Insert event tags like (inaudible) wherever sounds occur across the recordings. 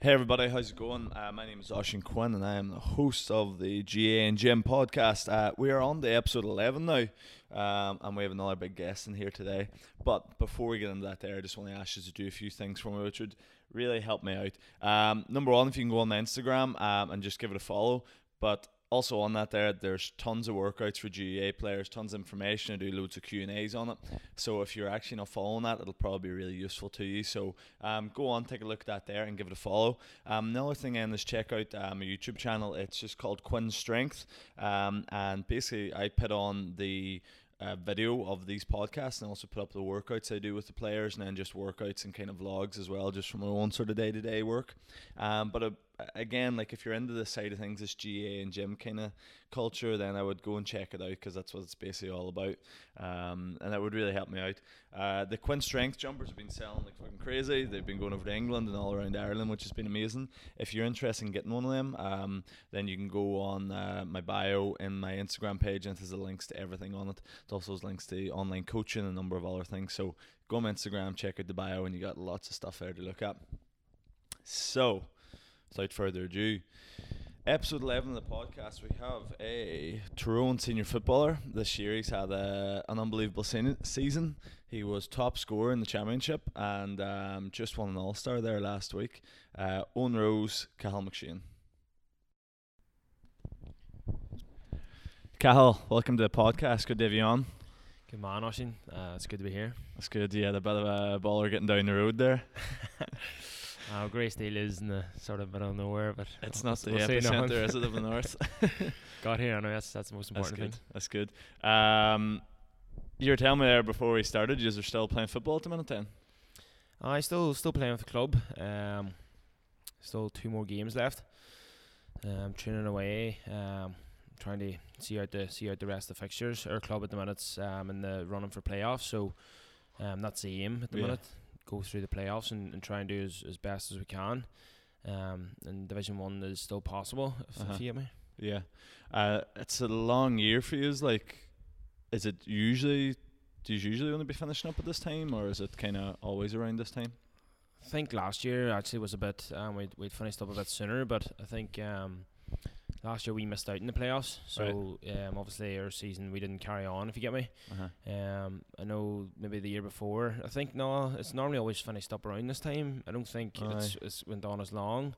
Hey everybody, how's it going? Uh, my name is Oisin Quinn and I am the host of the GAA and Gym podcast. Uh, we are on the episode 11 now um, and we have another big guest in here today. But before we get into that there, I just want to ask you to do a few things for me which would really help me out. Um, number one, if you can go on Instagram um, and just give it a follow. But also on that there there's tons of workouts for GAA players tons of information I do loads of Q&As on it. So if you're actually not following that it'll probably be really useful to you. So um, go on take a look at that there and give it a follow. Um, another thing then is check out um, my YouTube channel it's just called Quinn Strength. Um, and basically I put on the uh, video of these podcasts and also put up the workouts I do with the players and then just workouts and kind of vlogs as well, just from my own sort of day to day work. Um, but uh, again, like if you're into this side of things, this GAA and gym kind of culture, then I would go and check it out because that's what it's basically all about. Um, and that would really help me out. Uh, the Quinn Strength jumpers have been selling like fucking crazy. They've been going over to England and all around Ireland, which has been amazing. If you're interested in getting one of them, um, then you can go on uh, my bio in my Instagram page and there's the links to everything on it. There's also has links to online coaching and a number of other things. So go on Instagram, check out the bio, and you got lots of stuff there to look at. So, without further ado, episode 11 of the podcast, we have a Tyrone senior footballer. This year he's had a, an unbelievable season. He was top scorer in the championship and um, just won an All Star there last week. Uh, Owen Roes, Cathal McShane. Cathal, welcome to the podcast. Good to have you on. Good man, Oisin. Uh, it's good to be here. That's good. You had a bit of a baller getting down the road there. (laughs) Uh, Greysteel is in the sort of middle of nowhere, but it's not the epicenter, is it, of the north? (laughs) (laughs) Got here, I know that's that's the most important that's good. thing. That's good. Um, you were telling me there before we started, you are still playing football at the minute then? I still still playing with the club. Um, still two more games left. Um, training away. Um, trying to see out the see out the rest of the fixtures. Our club at the minute's um in the running for playoffs, so um that's the aim at the yeah. minute go through the playoffs and, and try and do as, as best as we can. Um, and Division One is still possible if, uh-huh. if you get me. Yeah, uh, it's a long year for you. Is like, is it usually? Do you usually only be finishing up at this time, or is it kind of always around this time? I think last year actually was a bit. Um, we we finished up a bit sooner, but I think um, last year we missed out in the playoffs, so right. um, obviously our season we didn't carry on. If you get me, uh-huh. um, I know maybe the year before. I think no, it's normally always finished up around this time. I don't think it's, it's went on as long,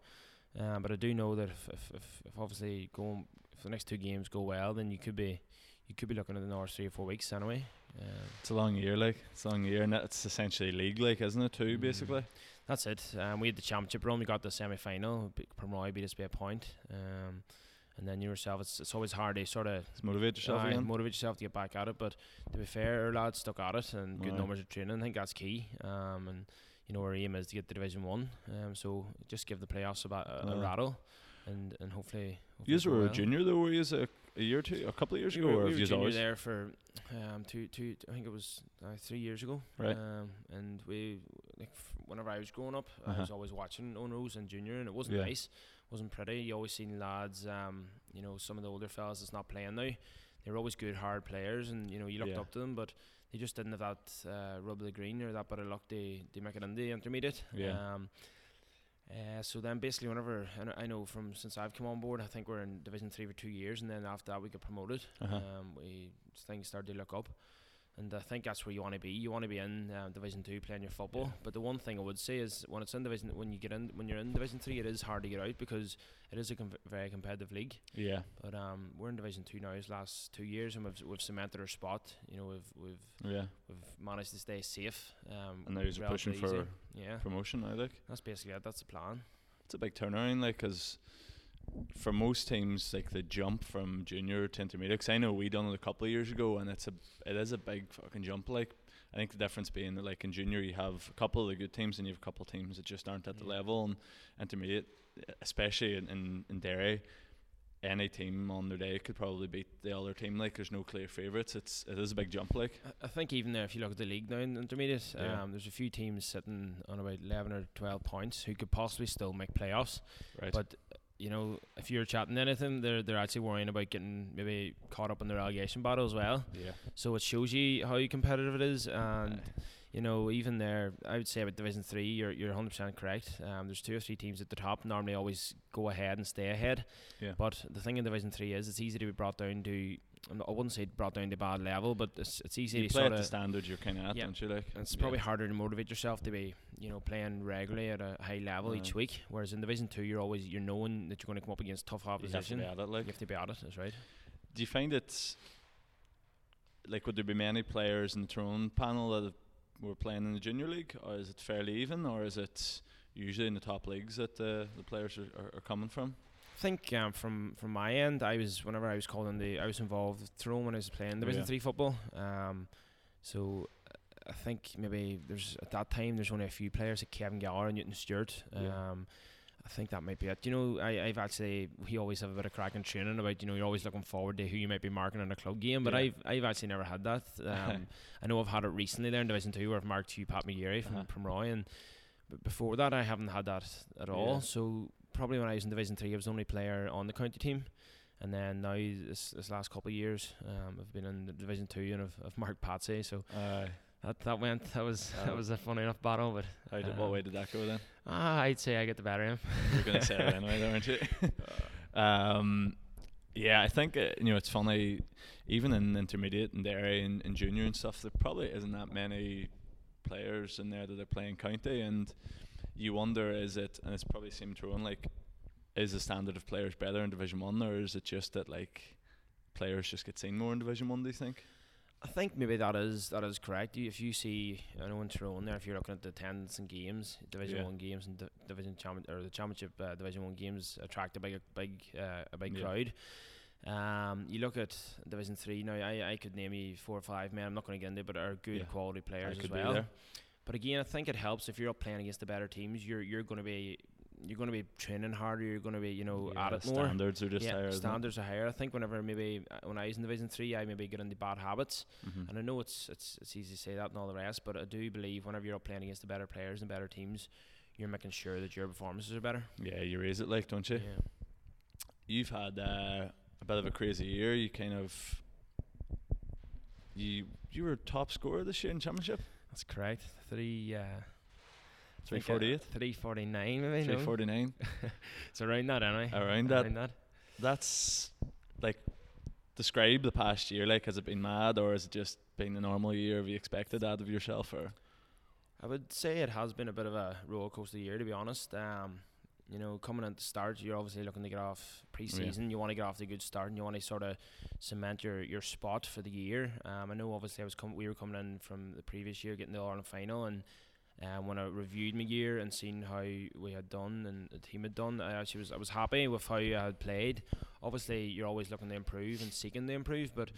um, but I do know that if if, if, if obviously going if the next two games go well, then you could be you could be looking at another three or four weeks anyway. Um, it's a long year, like it's a long year, and it's essentially league, like isn't it? Too mm. basically. That's it. Um, we had the championship run. We got the semi final. Pomeroy beat us by a point. Um, and then yourself, it's, it's always hard to sort of motivate yourself, uh, motivate yourself to get back at it. But to be fair, our lads stuck at it and good numbers of training. I think that's key. Um, and you know our aim is to get the Division One. Um, so just give the playoffs about a, a rattle, and and hopefully. hopefully you were well. a junior though, were you a, a year or two, a couple of years we ago, were, or we were junior always? there for um two two I think it was uh, three years ago. Right. Um, and we like f- whenever I was growing up, uh-huh. I was always watching Owen Roes and junior, and it wasn't yeah. nice wasn't pretty. You always seen lads, um, you know, some of the older fellas that's not playing now. They were always good, hard players, and you know, you looked yeah. up to them, but they just didn't have that uh, rub of the green or that bit of luck to, to make it in the intermediate. Yeah. Um, uh, so then basically whenever I know from since I've come on board I think we're in division 3 for 2 years and then after that we get promoted uh-huh. um, we things started to look up and I think that's where you want to be. You want to be in uh, Division Two playing your football. Yeah. But the one thing I would say is when it's in Division, when you get in, when you're in Division Three, it is hard to get out because it is a com- very competitive league. Yeah. But um, we're in Division Two now. These last two years, and we've we've cemented our spot. You know, we've we've yeah we've managed to stay safe. Um, and now you're pushing for yeah promotion. I think that's basically it. That's the plan. It's a big turnaround, like, because for most teams, like the jump from junior to intermediate. Cause I know we done it a couple of years ago, and it's a it is a big fucking jump. Like I think the difference being that like in junior you have a couple of the good teams, and you have a couple of teams that just aren't at the level. And intermediate, especially in in, in Derry, any team on their day could probably beat the other team. Like there's no clear favourites. It's it is a big jump. Like I think even there, if you look at the league now in intermediate, yeah. um, there's a few teams sitting on about eleven or twelve points who could possibly still make playoffs. Right. But you know, if you're chatting anything, they're they're actually worrying about getting maybe caught up in the relegation battle as well. Yeah. So it shows you how competitive it is, and you know, even there, I would say about Division Three, you're you're 100 percent correct. Um, there's two or three teams at the top normally always go ahead and stay ahead. Yeah. But the thing in Division Three is it's easy to be brought down to. I wouldn't say brought down to bad level, but it's it's easy you to play sort at the standard you're kind of at, Yeah. don't you? Like It's Yeah. probably harder to motivate yourself to be, you know, playing regularly at a high level each week. Whereas in Division Two, you're always you're knowing that you're going to come up against tough opposition. you have to be at it. Like, You have to be at it. That's right. do you find it like would there be many players in the Tyrone panel that were playing in the junior league, or is it fairly even, or is it usually in the top leagues that the, the players are, are, are coming from? I think um, from from my end, I was whenever I was called in the, I was involved with when I was playing Division Yeah. Three football. Um, so I think maybe there's at that time there's only a few players like Kevin Gower and Newtownstewart. Um, Yeah. I think that might be it. You know, I, I've actually we always have a bit of crack in training about you know you're always looking forward to who you might be marking in a club game, but Yeah. I've I've actually never had that. (laughs) Um, I know I've had it recently there in Division Two where I've marked Hugh Pat McGeary from Uh-huh. from Roy, and before that I haven't had that at all. Yeah. So probably when I was in Division Three, I was the only player on the county team, and then now this this last couple of years, um, I've been in the Division Two and I've, I've marked Patsy. So Uh, that that went that was that Oh. was a funny enough battle, but how did, Um, what way did that go then? ah, I'd say I get the better of him. You're going to say it anyway, though, aren't you? (laughs) um, yeah, I think uh, you know it's funny. Even in intermediate and Derry and, and junior and stuff, there probably isn't that many players in there that are playing county, and you wonder is it, and it's probably seemed true, like, is the standard of players better in Division One, or is it just that like players just get seen more in Division One? Do you think? I think maybe that is that is correct. If you see, I know in Tyrone there, if you're looking at the attendance and games, Division Yeah. One games and di- Division Champion or the Championship uh, Division One games attract a big, big, uh, a big Yeah. crowd. Um, you look at Division Three now. I, I could name you four or five men. I'm not going to get into, it, but are good Yeah. quality players as well. But again, I think it helps if you're up playing against the better teams. You're you're going to be you're going to be training harder. You're going to be you know Yeah, at it more. Standards are just yeah, higher. standards are higher. I think whenever maybe uh, when I was in Division Three, I maybe get into bad habits. Mhm. And I know it's it's it's easy to say that and all the rest, but I do believe whenever you're up playing against the better players and better teams, you're making sure that your performances are better. Yeah, you raise it like, don't you? Yeah. You've had uh, a bit of a crazy year. You kind of you you were top scorer this year in championship. That's correct. Three. Uh, Three forty eight. Three forty nine, maybe. Three no? forty nine. It's (laughs) around that, anyway. Around that. That. That's like describe the past year. Like, has it been mad or has it just been a normal year? Have you expected that of yourself or? I would say it has been a bit of a roller coaster year, to be honest. Um, you know, coming at the start, you're obviously looking to get off pre-season. You want to get off to a good start, and you want to sort of cement your, your spot for the year. Um, I know, obviously, I was com- we were coming in from the previous year, getting the All Ireland final, and um, when I reviewed my year and seen how we had done and the team had done, I actually was I was happy with how I had played. Obviously, you're always looking to improve and seeking to improve, but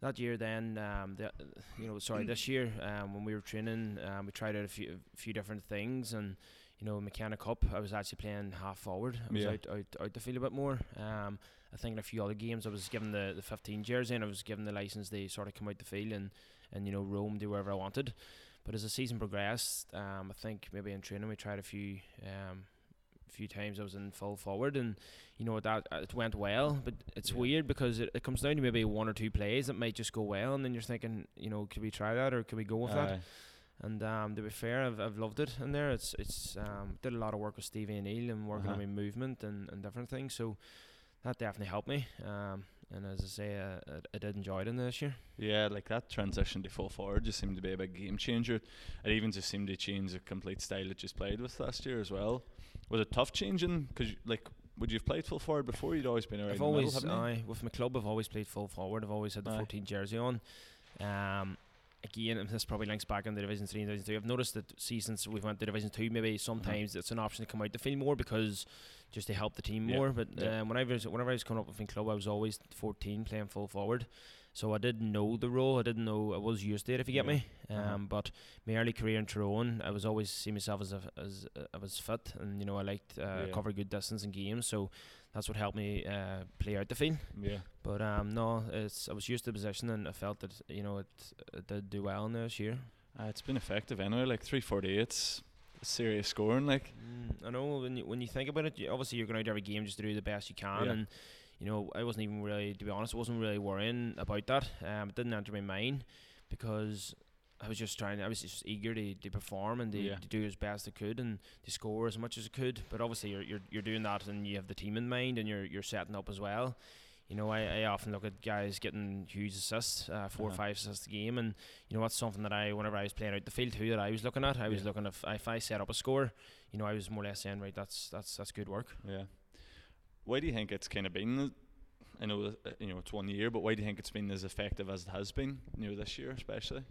that year then um, the, you know sorry this year um, when we were training um, we tried out a few, a few different things and you know McKenna Cup I was actually playing half forward I was Yeah. out, out out the field a bit more um, I think in a few other games I was given the, the 15 jersey and I was given the license to sort of come out the field and, and you know roam do wherever I wanted but as the season progressed um, I think maybe in training we tried a few um, few times I was in full forward and you know that uh, it went well but it's Yeah. weird because it, it comes down to maybe one or two plays that might just go well and then you're thinking you know could we try that or could we go with that Aye. And um, to be fair I've, I've loved it in there it's it's um, did a lot of work with Stevie O'Neill and working Uh-huh. on my movement and, and different things so that definitely helped me um, and as I say uh, I, I did enjoy it in this year Yeah, like that transition to full forward just seemed to be a big game changer. It even just seemed to change the complete style that you played with last year as well. Was it tough changing? Because like, would you have played full forward before? You'd always been around I've the always, middle? I with my club, I've always played full forward. I've always had the Aye. 14 jersey on. Um, again, and this probably links back into Division Three and Division Two. I've noticed that see since we've went to Division Two, maybe sometimes it's an option to come out the field more because just to help the team Yeah, more. But yeah. um, whenever I was, whenever I was coming up with my club, I was always 14 playing full forward. So I didn't know the role. I didn't know I was used to it. If you get Yeah. me. Um, Uh-huh. But my early career in Tyrone, I was always see myself as a, as uh, I was fit, and you know I liked uh, cover good distance in games. So that's what helped me uh, play out the field. Yeah. But um, no, it's I was used to the position, and I felt that you know it, it did do well in this year. Uh, it's been effective anyway. Like three forty eight's serious scoring. Like Mm, I know when you, when you think about it, you, obviously you're going out every game just to do the best you can, Yeah. and you know I wasn't even really, to be honest, I wasn't really worrying about that. Um, it didn't enter my mind because I was just trying. I was just eager to, to perform and to, Yeah. to do as best I could and to score as much as I could. But obviously, you're you're, you're doing that and you have the team in mind and you're you're setting up as well. You know, I, I often look at guys getting huge assists, uh, 4 or Uh-huh. five assists a game, and you know that's something that I, whenever I was playing out the field too, that I was looking at. I was Yeah. looking if if I set up a score, you know, I was more or less saying, right, that's that's that's good work. Yeah. Why do you think it's kind of been? I know uh, you know it's one year, but why do you think it's been as effective as it has been? You know, this year especially.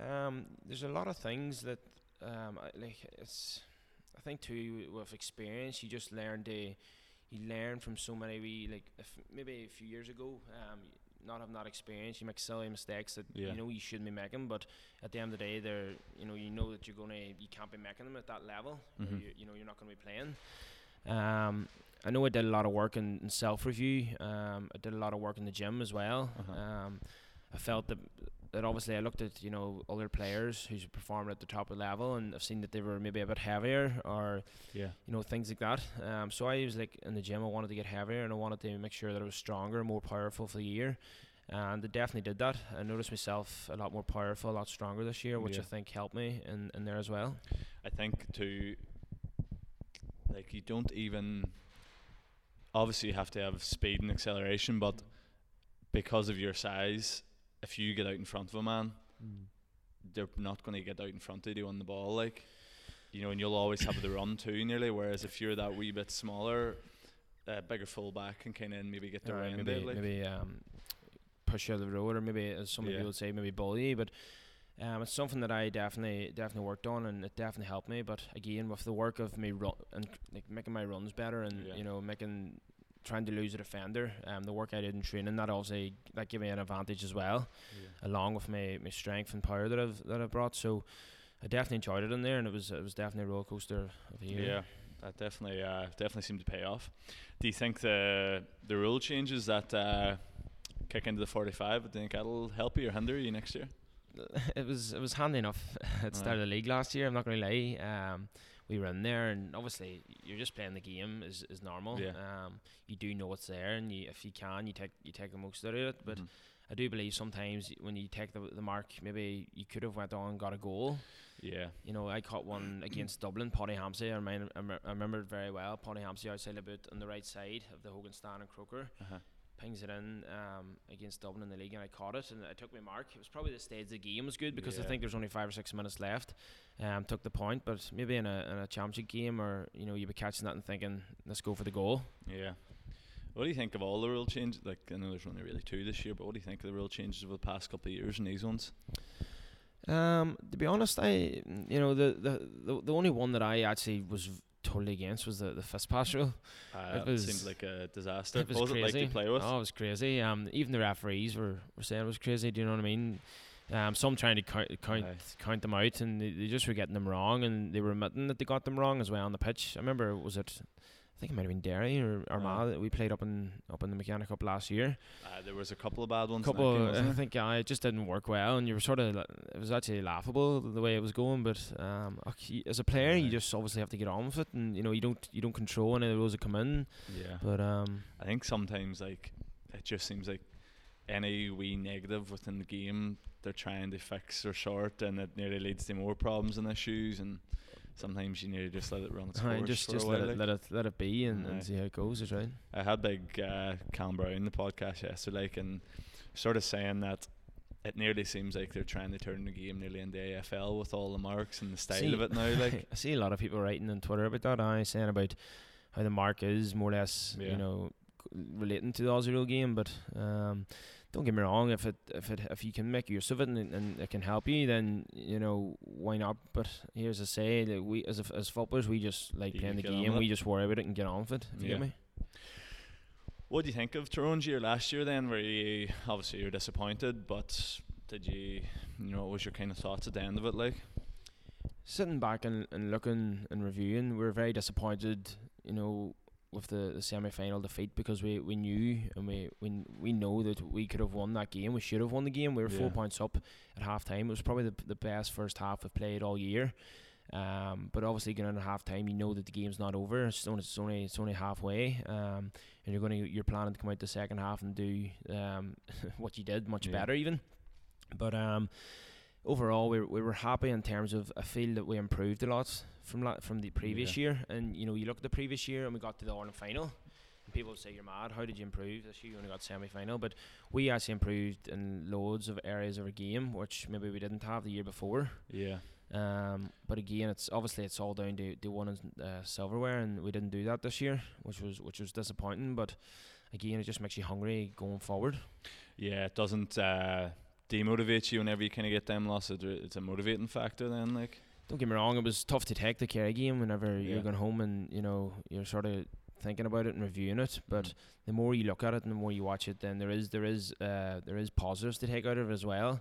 Um, there's a lot of things that um, I- like it's. I think too with experience, you just learn to you learn from so many wee like if maybe a few years ago, um, not having that experience, you make silly mistakes that Yeah. you know you shouldn't be making. But at the end of the day, they're you know you know that you're gonna you can't be making them at that level. Mhm. You, you know you're not gonna be playing. Um, I know I did a lot of work in, in self review. Um, I did a lot of work in the gym as well. Uh-huh. Um, I felt that that obviously I looked at you know other players who's performed at the top of the level, and I've seen that they were maybe a bit heavier or Yeah. you know things like that. Um, so I was like in the gym, I wanted to get heavier, and I wanted to make sure that I was stronger, more powerful for the year. And I definitely did that. I noticed myself a lot more powerful, a lot stronger this year, which Yeah. I think helped me in, in there as well. I think to like you don't even obviously you have to have speed and acceleration, but because of your size, if you get out in front of a man, they're not going to get out in front of you on the ball, like you know, and you'll always have the run too, nearly. Whereas if you're that wee bit smaller, uh, bigger fullback can kind of maybe get the Alright, rain a maybe bit, like maybe um, push you out of the road, or maybe as some Yeah. people would say, maybe bully you. But um, it's something that I definitely definitely worked on, and it definitely helped me. But again, with the work of me run and like making my runs better, and Yeah. you know making trying to lose a defender, um, the work I did in training that obviously that gave me an advantage as well, along with my, my strength and power that I've that I brought. So I definitely enjoyed it in there, and it was it was definitely a roller coaster of a year. Yeah, that definitely uh, definitely seemed to pay off. Do you think the the rule changes that uh, kick into the forty five? Do you think that'll help you or hinder you next year? (laughs) it was it was handy enough (laughs) at the start of the league last year. I'm not going to lie. Um, we were in there, and obviously you're just playing the game is is normal. Yeah. Um, you do know what's there, and you, if you can, you take you take the most out of it. But Mhm. I do believe sometimes when you take the the mark, maybe you could have went on and got a goal. yeah, You know, I caught one (clears throat) against Dublin, Potty Hampsey. I, remind, I, remember it very well. Potty Hampsey outside the boot on the right side of the Hogan stand and Croker uh-huh. Pings it in um, against Dublin in the league, and I caught it, and I took my mark. It was probably the stage of the game was good because I Yeah. think there's only five or six minutes left. Um, took the point, but maybe in a in a championship game, or you know, you'd be catching that and thinking, let's go for the goal. yeah. What do you think of all the rule changes? Like I know there's only really two this year, but what do you think of the rule changes over the past couple of years in these ones? Um, to be honest, I you know the, the the the only one that I actually was totally against was the the fist pass (laughs) rule. Uh, It it, was- seemed like a disaster. It was, what was crazy. it like to play with? Oh, it was crazy. Um, even the referees were, were saying it was crazy. Do you know what I mean? Um, some trying to count count, Aye. count them out, and they, they just were getting them wrong, and they were admitting that they got them wrong as well on the pitch. I remember was it? I think it might have been Derry or Armagh that we played up in up in the McKenna Cup last year. Uh, there was a couple of bad ones. couple, game, I there? think, uh, it just didn't work well, and you were sort of. It was actually laughable the way it was going, but um, as a player, you just obviously have to get on with it, and you know you don't you don't control any of the rules that come in, yeah. but um. I think sometimes like it just seems like any wee negative within the game they're trying to fix or sort, and it nearly leads to more problems and issues. And sometimes you need to just let it run its course just just let it, let it let it be and, and see how it goes. Is right. I had big uh, Cam Brown in the podcast yesterday, like, and sort of saying that. It nearly seems like they're trying to turn the game nearly into AFL with all the marks and the style See, of it now. Like, (laughs) I see a lot of people writing on Twitter about that. I saying about how the mark is more or less, Yeah. you know, relating to the Aussie rule game. But um, don't get me wrong. If it if it if you can make use of it and, and it can help you, then you know why not. But here's a say: that we as a, as footballers, we just like You playing the game. We just worry about it and get on with it. If you get me? what do you think of Tyrone's year last year? Then, where you obviously you're disappointed, but did you, you know, what was your kind of thoughts at the end of it like? sitting back and, and looking and reviewing, we were very disappointed, you know, with the, the semi final defeat because we, we knew and we, we we know that we could have won that game. We should have won the game. We were four points up at half time. It was probably the, the best first half we've played all year. Um, but obviously going into half time, you know that the game's not over. It's only it's only, it's only halfway. Um, and you're going to you're planning to come out the second half and do um, (laughs) what you did much Yeah. better even. But um, overall we we were happy in terms of I feel that we improved a lot from la- from the previous Yeah. year. And you know, you look at the previous year and we got to the Ireland final. And people say you're mad. How did you improve this year? You only got semi final, but we actually improved in loads of areas of our game, which maybe we didn't have the year before. Yeah. Um, but again, it's obviously it's all down to the one in uh, silverware, and we didn't do that this year, which was which was disappointing. But again, it just makes you hungry going forward. Yeah, it doesn't uh, demotivate you whenever you kind of get them losses. It's a motivating factor then, like. Don't get me wrong; it was tough to take the Kerry game whenever Yeah. you're going home and you know you're sort of thinking about it and reviewing it. But Mm. the more you look at it and the more you watch it, then there is there is uh, there is positives to take out of it as well.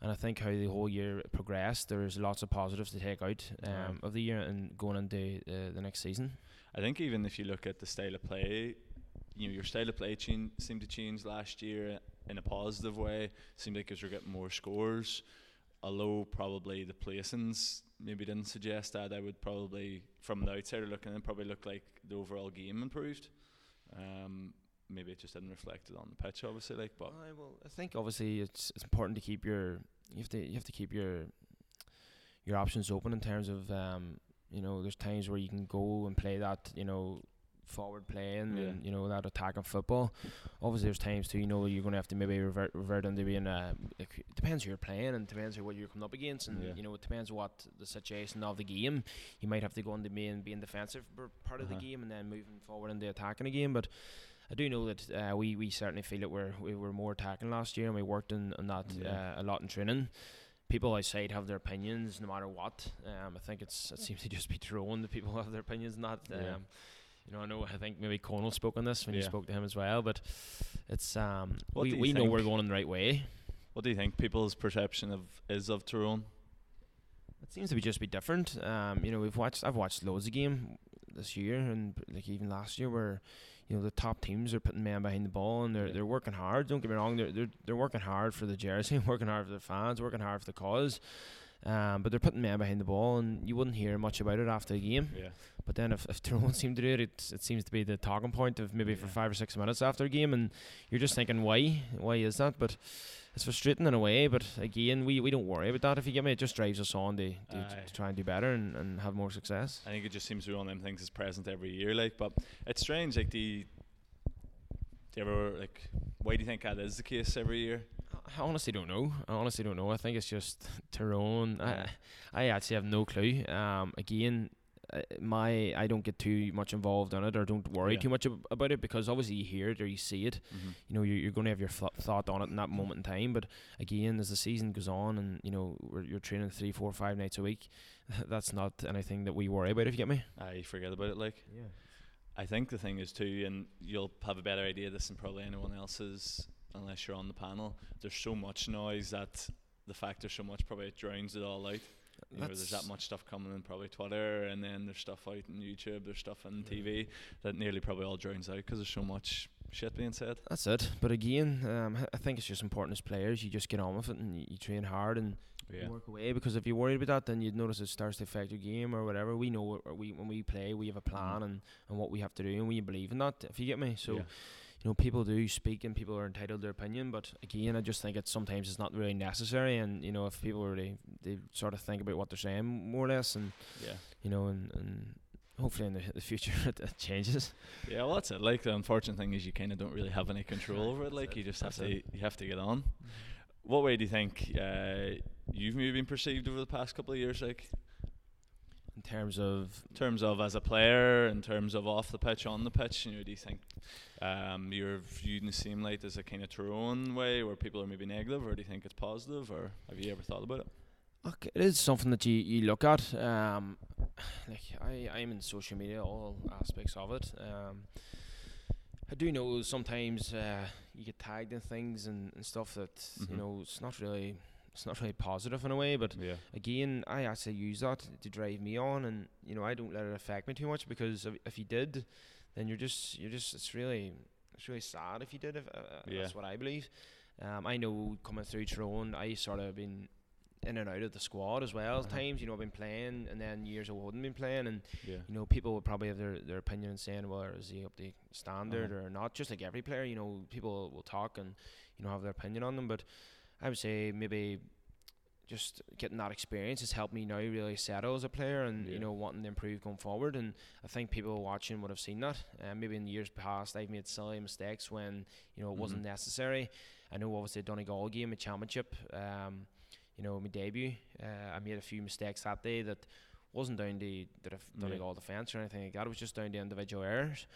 And I think how the whole year progressed, there's lots of positives to take out um, Right. of the year and going into uh, the next season. I think even if you look at the style of play, you know, your style of play chan- seemed to change last year in a positive way. Seemed like as you're getting more scores, although probably the placings maybe didn't suggest that. I would probably, from the outsider looking in, probably look like the overall game improved. Um, maybe it just didn't reflect it on the pitch, obviously. Like, but I well, I think obviously it's it's important to keep your you have to you have to keep your your options open in terms of um you know there's times where you can go and play that you know forward playing Yeah. and you know that attacking football. Obviously, there's times too you know you're going to have to maybe revert revert into being uh like, it depends who you're playing and depends who what you're coming up against and Yeah. you know it depends what the situation of the game. You might have to go into being being defensive part of Uh-huh. the game and then moving forward into attacking a game, but. I do know that uh, we, we certainly feel that we're we were more attacking last year and we worked on, on that Yeah. uh, a lot in training. People outside have their opinions no matter what. Um, I think it's it seems to just be thrown that people have their opinions, not um, Yeah. You know. I know I think maybe Conal spoke on this when you spoke to him as well, but it's um What we, we know we're going in the right way. what do you think people's perception of is of Tyrone? It seems to be just be different. Um, you know, we've watched I've watched loads of game this year and like even last year where you know the top teams are putting men behind the ball and they're Yeah. they're working hard. Don't get me wrong, they're they're they're working hard for the jersey, (laughs) working hard for the fans, working hard for the cause. Um, but they're putting men behind the ball, and you wouldn't hear much about it after the game. Yeah. But then if, if Tyrone (laughs) seem to do it, it, it seems to be the talking point of maybe for five or six minutes after a game, and you're just thinking, why? Why is that? But it's frustrating in a way. But again, we, we don't worry about that. If you get me, it just drives us on to, to, to try and do better and, and have more success. I think it just seems to be one of them things that's present every year. Like, but it's strange. Like, the do you ever like? Why do you think that is the case every year? I honestly don't know. I honestly don't know. I think it's just Tyrone. I, I actually have no clue. Um, again, uh, my I don't get too much involved in it or don't worry Yeah. too much ab- about it because obviously you hear it or you see it. you know you're, you're going to have your th- thought on it in that moment in time but again as the season goes on and you know you're training three four five nights a week (laughs) that's not anything that we worry about if you get me I forget about it. Like, yeah I think the thing is too, and you'll have a better idea of this than probably anyone else's, unless you're on the panel. There's so much noise that the fact there's so much probably drowns it all out. You know, there's that much stuff coming in probably Twitter, and then there's stuff out on YouTube, there's stuff on Yeah. TV that nearly probably all drowns out because there's so much shit being said. that's it but again um, I think it's just important as players you just get on with it and you, you train hard and Yeah. work away because if you're worried about that then you'd notice it starts to affect your game or whatever we know what we when we play we have a plan and, and what we have to do and we believe in that if you get me so yeah. You know, people do speak and people are entitled to their opinion, but again, I just think it's sometimes it's not really necessary. And you know, if people really they sort of think about what they're saying more or less, and yeah. you know, and, and hopefully in the, the future (laughs) it, it changes. Yeah, well, that's it. Like the unfortunate thing is you kind of don't really have any control over it. Like it, you just have that's to you have to get on. What way do you think uh, you've maybe been perceived over the past couple of years? Like In terms of in terms of as a player, in terms of off the pitch, on the pitch, you know, do you think um, you're viewed in the same light as a kind of Tyrone way, where people are maybe negative, or do you think it's positive, or have you ever thought about it? Look, it is something that you, you look at. Um, like I, I'm in social media, all aspects of it. Um, I do know sometimes uh, you get tagged in things and, and stuff that Mhm. you know it's not really it's not really positive in a way, but Yeah, again, I actually use that to drive me on, and you know I don't let it affect me too much because if, if you did, then you're just you're just it's really it's really sad if you did. If, uh, uh, Yeah. That's what I believe. Um, I know coming through Tyrone, I sort of been in and out of the squad as well Uh-huh. times. You know, I've been playing, and then years I wouldn't been playing, and yeah, you know people would probably have their, their opinion and saying, well, is he up to standard Uh-huh. or not? Just like every player, you know, people will talk and you know have their opinion on them, but I would say maybe just getting that experience has helped me now really settle as a player and Yeah. you know wanting to improve going forward. And I think people watching would have seen that. Uh, maybe in years past, I've made silly mistakes when you know it wasn't Mhm. necessary. I know obviously a Donegal game, a championship. Um, you know my debut. Uh, I made a few mistakes that day that wasn't down to the def- Yeah. Donegal defence or anything like that. It was just down to individual errors.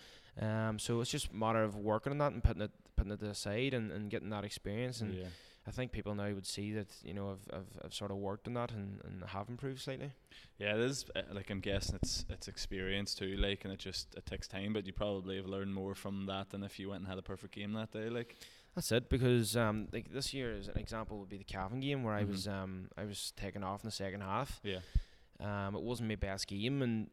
Um, so it's just a matter of working on that and putting it putting it aside and, and getting that experience. And yeah. I think people now would see that you know I've, I've, I've sort of worked on that and, and have improved slightly. Yeah, it is. uh, Like I'm guessing it's it's experience too. Like, and it just it takes time, but you probably have learned more from that than if you went and had a perfect game that day. Like, That's it because um like this year as an example would be the Cavan game where I Mhm. was um I was taken off in the second half. yeah, Um, it wasn't my best game, and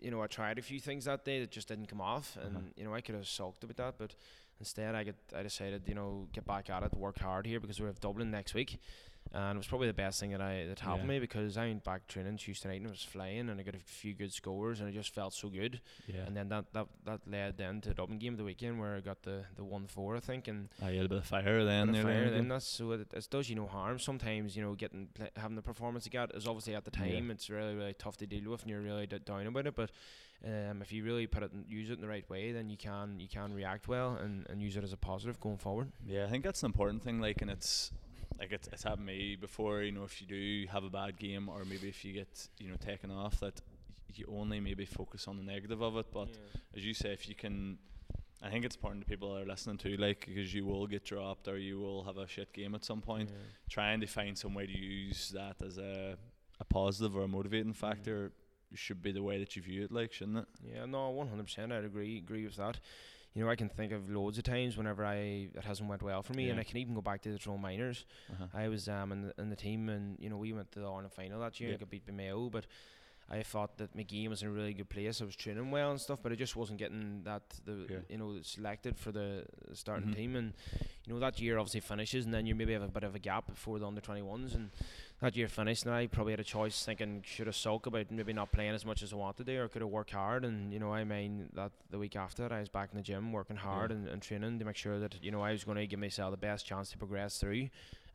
you know I tried a few things that day that just didn't come off, and Uh-huh. you know I could have sulked about that, but instead I get I decided you know get back at it, work hard here because we have Dublin next week, and it was probably the best thing that I that happened to Yeah. me because I went back training Tuesday night and it was flying, and I got a few good scores, and I just felt so good, yeah. and then that, that that led then to the Dublin game of the weekend where I got the the one four I think, and Ah, you had a bit of fire then. bit of nearly, fire, then that's so it, it does you no harm. Sometimes you know getting having the performance you got is obviously at the Yeah. time it's really really tough to deal with and you're really d- down about it. But um, if you really put it and use it in the right way, then you can you can react well and, and use it as a positive going forward. Yeah, I think that's an important thing. Like, and it's like it's it's happened to me before. You know, if you do have a bad game, or maybe if you get you know taken off, that you only maybe focus on the negative of it. But as you say, if you can, I think it's important to people that are listening to, like, because you will get dropped or you will have a shit game at some point. Trying to find some way to use that as a a positive or a motivating factor should be the way that you view it, like, shouldn't it? Yeah, no, one hundred percent. I'd agree agree with that. You know, I can think of loads of times whenever I it hasn't went well for me, and I can even go back to the Tyrone Minors. Uh-huh. I was um in the, in the team, and you know we went to the Ireland final that year. Yeah. and got beat by Mayo, but I thought that my game was in a really good place. I was training well and stuff, but I just wasn't getting that the Yeah. you know selected for the starting Mhm. team. And you know that year obviously finishes, and then you maybe have a bit of a gap before the under twenty ones. And that year finished, and I probably had a choice thinking should have sulk about maybe not playing as much as I wanted to, or could have worked hard. And you know I mean that the week after that I was back in the gym working hard Yeah. and, and training to make sure that you know I was going to give myself the best chance to progress through.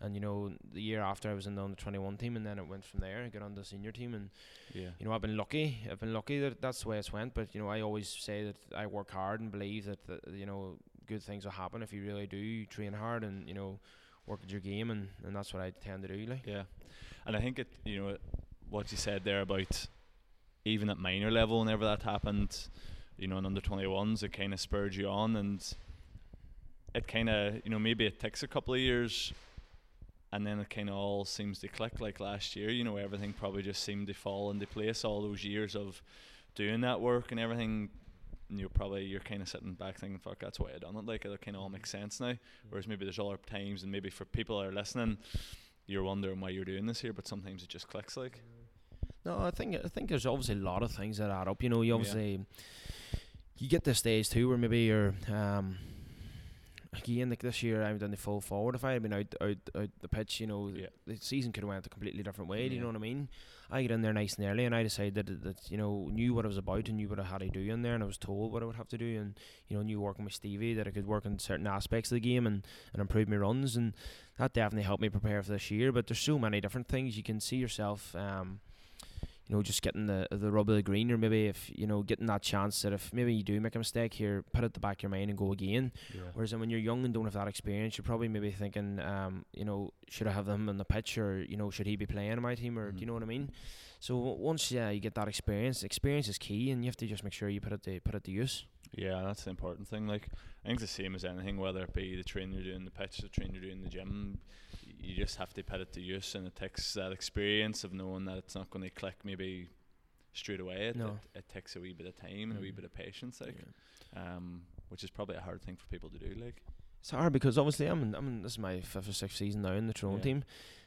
And you know, the year after I was in the under twenty one team, and then it went from there. I got on the senior team, and Yeah. you know, I've been lucky. I've been lucky that that's the way it's went. But you know, I always say that I work hard and believe that, that you know good things will happen if you really do train hard and you know work at your game, and, and that's what I tend to do. Like, Yeah, and I think it. You know what you said there about even at minor level, whenever that happened, you know, in under twenty ones, it kind of spurred you on, and it kind of you know maybe it takes a couple of years, and then it kind of all seems to click. Like last year, you know, everything probably just seemed to fall into place. All those years of doing that work and everything. You know, probably you're kind of sitting back thinking, "Fuck, that's why I done it." Like it kind of all makes sense now. Whereas maybe there's other times, and maybe for people that are listening, you're wondering why you're doing this here, but sometimes it just clicks. Like, no, I think I think there's obviously a lot of things that add up. You know, you Yeah. obviously you get to stage too where maybe you're um again like this year I've done the full forward. If I had been out out, out the pitch, you know, Yeah. the season could have went a completely different way. Do you Yeah. know what I mean? I get in there nice and early, and I decided that, that you know knew what I was about and knew what I had to do in there, and I was told what I would have to do, and you know knew working with Stevie that I could work on certain aspects of the game and and improve my runs, and that definitely helped me prepare for this year. But there's so many different things you can see yourself. Um, you know, just getting the the rub of the green, or maybe if you know getting that chance that if maybe you do make a mistake here, put it at the back of your mind and go again. Whereas when you're young and don't have that experience, you're probably maybe thinking, um, you know, should I have them on the pitch, or you know, should he be playing in my team, or do you Mhm. know what I mean? So w- once yeah, you get that experience, experience is key, and you have to just make sure you put it to put it to use. yeah, that's the important thing. Like, I think it's the same as anything, whether it be the training you're doing the pitch, the training you're doing the gym. You just have to put it to use, and it takes that experience of knowing that it's not going to click maybe straight away. It, No. it, it takes a wee bit of time and a wee Mm. bit of patience, like, Yeah. um, which is probably a hard thing for people to do. Like, It's hard because obviously I'm in, I'm in, this is my fifth or sixth season now in the Tyrone Yeah. team,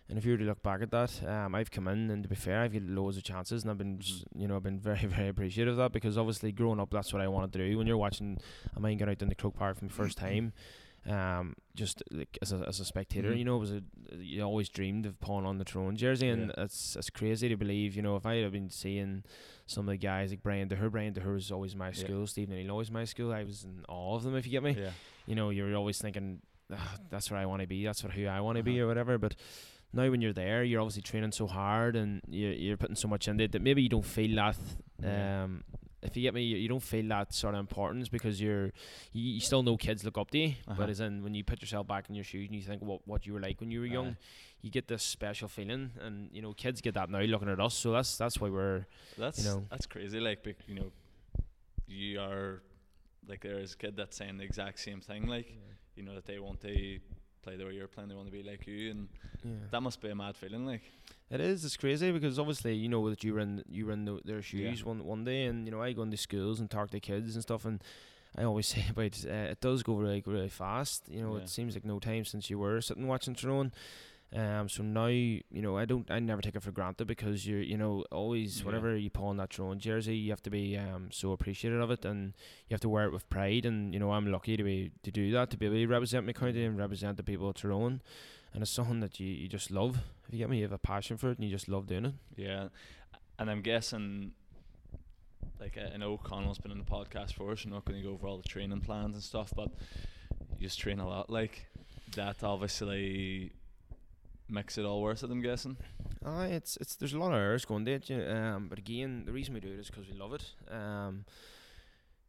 and if you were to look back at that, um, I've come in and to be fair, I've had loads of chances, and I've been s- you know I've been very (laughs) very appreciative of that because obviously growing up that's what I wanted to do. When you're watching a man get out in the Croke Park for the first time, um, just like as a as a spectator, Mhm. you know, it was a you always dreamed of pulling on the Tyrone jersey, and Yeah. it's it's crazy to believe. You know, if I had been seeing some of the guys like Brian Dooher, Brian Dooher was always my Yeah. school, Stephen O'Neill always my school. I was in awe of them, if you get me yeah, you know, you're always thinking, "Ah, that's where I want to be, that's what who I want to be, Uh-huh. or whatever. But now when you're there, you're obviously training so hard and you're, you're putting so much into it that maybe you don't feel that. Um, if you get me, you, you don't feel that sort of importance because you're you, you still know kids look up to you. Uh-huh. But as in when you put yourself back in your shoes and you think what what you were like when you were young, Aye. you get this special feeling, and you know kids get that now looking at us. So that's that's why we're That's know. that's crazy. Like you know, you are like there's a kid that's saying the exact same thing. Like you know that they want to play the way you're playing. They want to be like you, and yeah. that must be a mad feeling. Like It is. It's crazy because obviously you know that you were in you were in the, their Yeah. shoes one one day, and you know I go into schools and talk to kids and stuff, and I always (laughs) say about uh, it does go really really fast. You know, Yeah. it seems like no time since you were sitting watching Tyrone. Um, so now you know I don't I never take it for granted because you're you know always Yeah. whenever you pull on that Tyrone jersey you have to be um so appreciative of it and you have to wear it with pride and you know I'm lucky to be to do that to be able to represent my county and represent the people of Tyrone and it's something that you, you just love if you get me you have a passion for it and you just love doing it yeah, and I'm guessing. Like I I know Conal's been in the podcast for us. I'm not going to go over all the training plans and stuff, but you just train a lot. Like that, obviously makes it all worth it. I'm guessing. Aye, it's it's there's a lot of errors going to it, you know, um, but again, the reason we do it is because we love it. Um,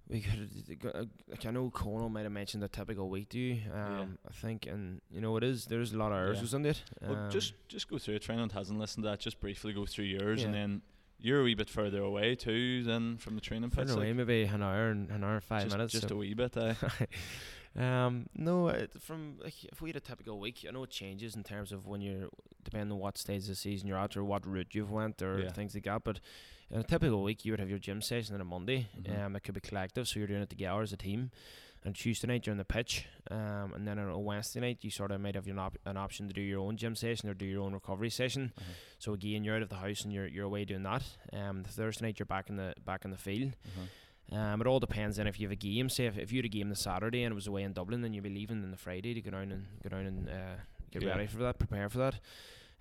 we could uh, like I know Conal might have mentioned a typical week to you. Um, I think, and you know it is. There's a lot of errors Yeah. into it. Well, Um, just just go through it. Training hasn't listened to that. Just briefly go through yours, and then you're a wee bit further away too than from the training I pits. don't like, maybe an hour and an hour and five just, minutes. just so. a wee bit. Uh, (laughs) (laughs) um, no, it, from like if we had a typical week, I know it changes in terms of when you're depending on what stage of the season you're at or what route you've went or Yeah. things like that. But in a typical week, you would have your gym session on a Monday. Mhm. Um, it could be collective, so you're doing it together as a team. And Tuesday night you're on the pitch, um, and then on a Wednesday night you sort of might have your op- an option to do your own gym session or do your own recovery session. Uh-huh. So again, you're out of the house and you're you're away doing that. Um, Thursday night you're back in the back in the field. uh-huh. Um, it all depends then if you have a game. Say if, if you had a game the Saturday and it was away in Dublin, then you'd be leaving on the Friday to go down and go down and uh, get Yeah. ready for that, prepare for that.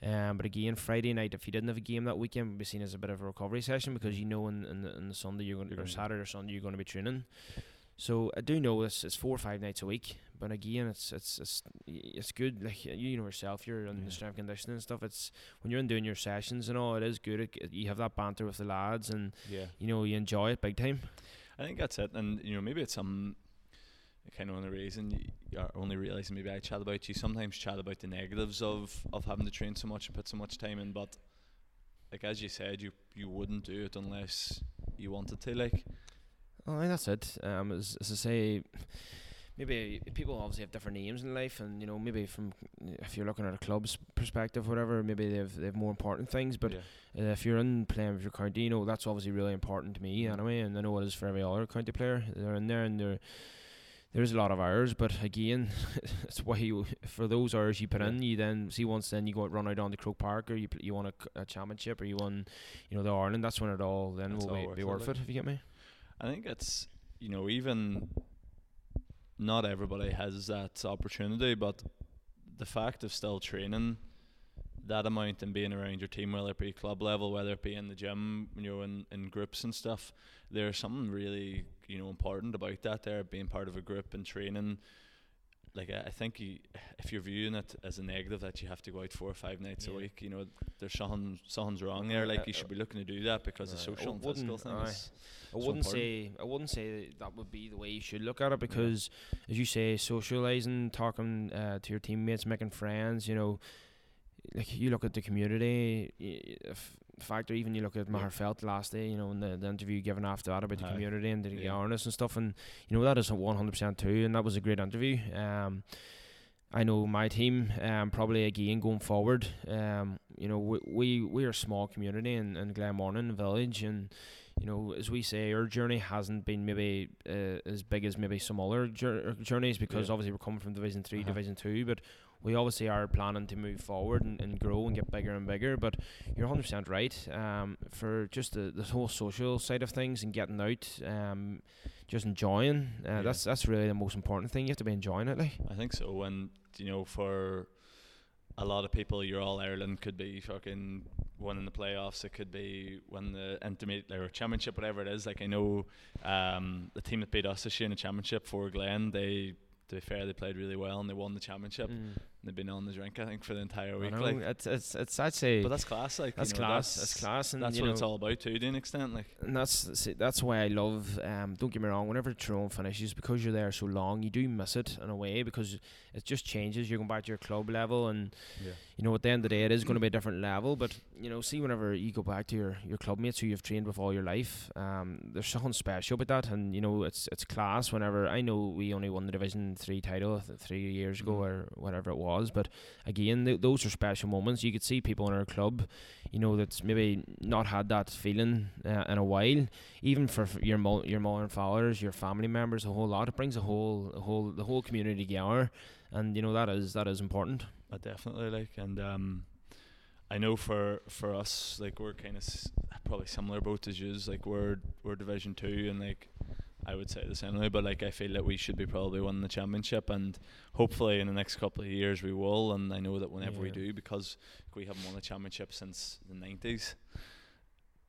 Um, but again, Friday night, if you didn't have a game that weekend, would be seen as a bit of a recovery session because you know on, in, the, in the Sunday you're going or Saturday or Sunday you're going to be training. So I do know it's, it's four or five nights a week, but again, it's it's it's it's good. Like you know yourself, you're in Yeah. the strength conditioning and stuff. It's when you're in doing your sessions and all, it is good. It, you have that banter with the lads, and Yeah, you know you enjoy it big time. I think that's it. And you know, maybe it's um, some kind of the reason you, you're only realizing maybe I chat about you sometimes chat about the negatives of of having to train so much and put so much time in, but like as you said, you you wouldn't do it unless you wanted to. Like, Oh, aye, that's it. Um, as, as I say, maybe people obviously have different names in life, and you know, maybe from if you're looking at a club's perspective, whatever, maybe they've they've more important things. But yeah. uh, if you're in playing with your county, you know, that's obviously really important to me anyway, and I know it is for every other county player. They're in there, and they're there's a lot of hours, but again, (laughs) it's why you for those hours you put Yeah. in, you then see once then you go out, run out on the Croke Park, or you you won a championship, or you won, you know, the Ireland. That's when it all then It's will all be, worth be worth like. it. If you get me. I think it's you know even not everybody has that opportunity, but the fact of still training that amount and being around your team, whether it be club level, whether it be in the gym, you know, in, in groups and stuff, there's something really you know important about that. There being part of a group and training. Like I I think you, if you're viewing it as a negative that you have to go out four or five nights a week, you know, there's something something's wrong there. Like you should be looking to do that because the Right. I social and physical wouldn't- thing aye. is I wouldn't important. say I wouldn't say that would be the way you should look at it because, as you say, socializing, talking uh, to your teammates, making friends. You know, like you look at the community y- f- factor. Even you look at. Maher Felt last day. You know, in the, the interview given after that about the Aye. community and the Yeah. awareness and stuff. And you know that is one hundred percent too. And that was a great interview. Um, I know my team, um, probably again going forward. Um, you know, we we, we are a small community in, in Glenmornan village, and you know, as we say, our journey hasn't been maybe uh, as big as maybe some other jour- journeys because Yeah. obviously we're coming from Division 3 Uh-huh. Division Two, but we obviously are planning to move forward and, and grow and get bigger and bigger. But you're 100 percent right. Um, for just the the whole social side of things and getting out, um, just enjoying. Uh, Yeah. That's that's really the most important thing. You have to be enjoying it, like. I think so. And you know, for a lot of people, you're All Ireland could be fucking winning the playoffs. It could be win the intermediate or championship, whatever it is. Like I know um, the team that beat us this year in the championship for Glen, they to be fair, they played really well and they won the championship. Mm. They've been on the drink. I think for the entire week. Like, it's it's it's I'd say but that's class. Like, that's you know, class. That's, That's class, and That's what know, it's all about too, to an extent. Like, and that's see, that's why I love. Um, don't get me wrong. Whenever Tyrone finishes, because you're there so long, you do miss it in a way because it just changes. You're going back to your club level, and yeah, you know at the end of the day, it is going to be a different level. But you know, see, whenever you go back to your your club mates who you've trained with all your life, um, there's something special about that, and you know, it's it's class. Whenever I know we only won the Division Three title th- three years ago Mhm. or whatever it was, but again, th- those are special moments. You could see people in our club, you know, that's maybe not had that feeling uh, in a while. Even for f- your mo- your and fathers, your family members, a whole lot. It brings a whole a whole the whole community together, and you know that is that is important. I definitely like, and um, I know for for us, like we're kind of s- probably similar boat as yous. Like we're we're Division Two, and like I would say this anyway, but like I feel that we should be probably winning the championship, and hopefully in the next couple of years we will. And I know that whenever we do, because we haven't won a championship since the nineties.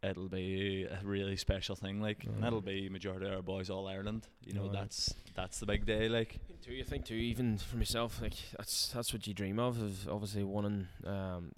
It'll be a really special thing, like, and Yeah. it'll be majority of our boys all Ireland. You know, Right. that's that's the big day, like. think too. I think too. Even for myself, like that's that's what you dream of. Is obviously winning um,